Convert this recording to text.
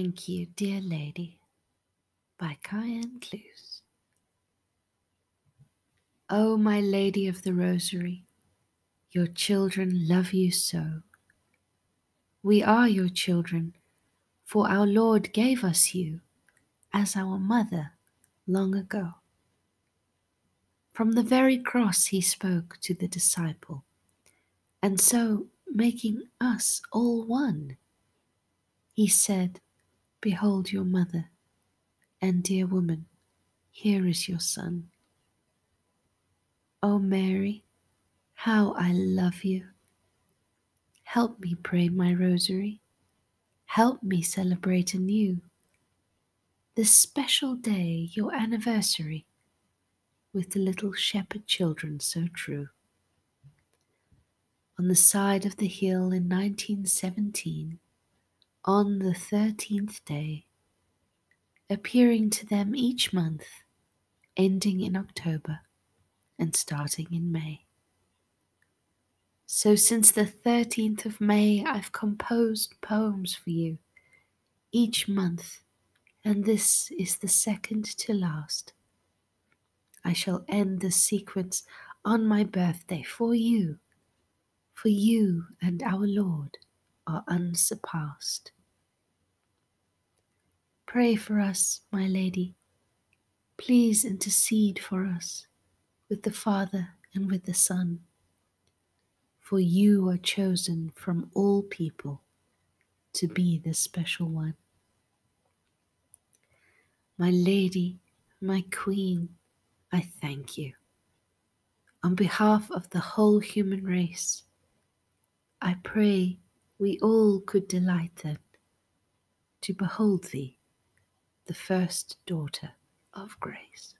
Thank you, dear lady, by Cayenne Clues. O oh, my Lady of the Rosary, your children love you so. We are your children, for our Lord gave us you as our mother long ago. From the very cross he spoke to the disciple, and so making us all one, he said, Behold your mother, and dear woman, here is your son. O Mary, how I love you. Help me pray my rosary. Help me celebrate anew this special day, your anniversary, with the little shepherd children so true. On the side of the hill in 1917, on the 13th day, appearing to them each month, ending in October and starting in May. So since the 13th of May, I've composed poems for you each month, and this is the second to last. I shall end the sequence on my birthday for you, for you and our Lord are unsurpassed. Pray for us, my Lady. Please intercede for us with the Father and with the Son. For you are chosen from all people to be the special one. My Lady, my Queen, I thank you. On behalf of the whole human race, I pray we all could delight then to behold thee, the first daughter of grace.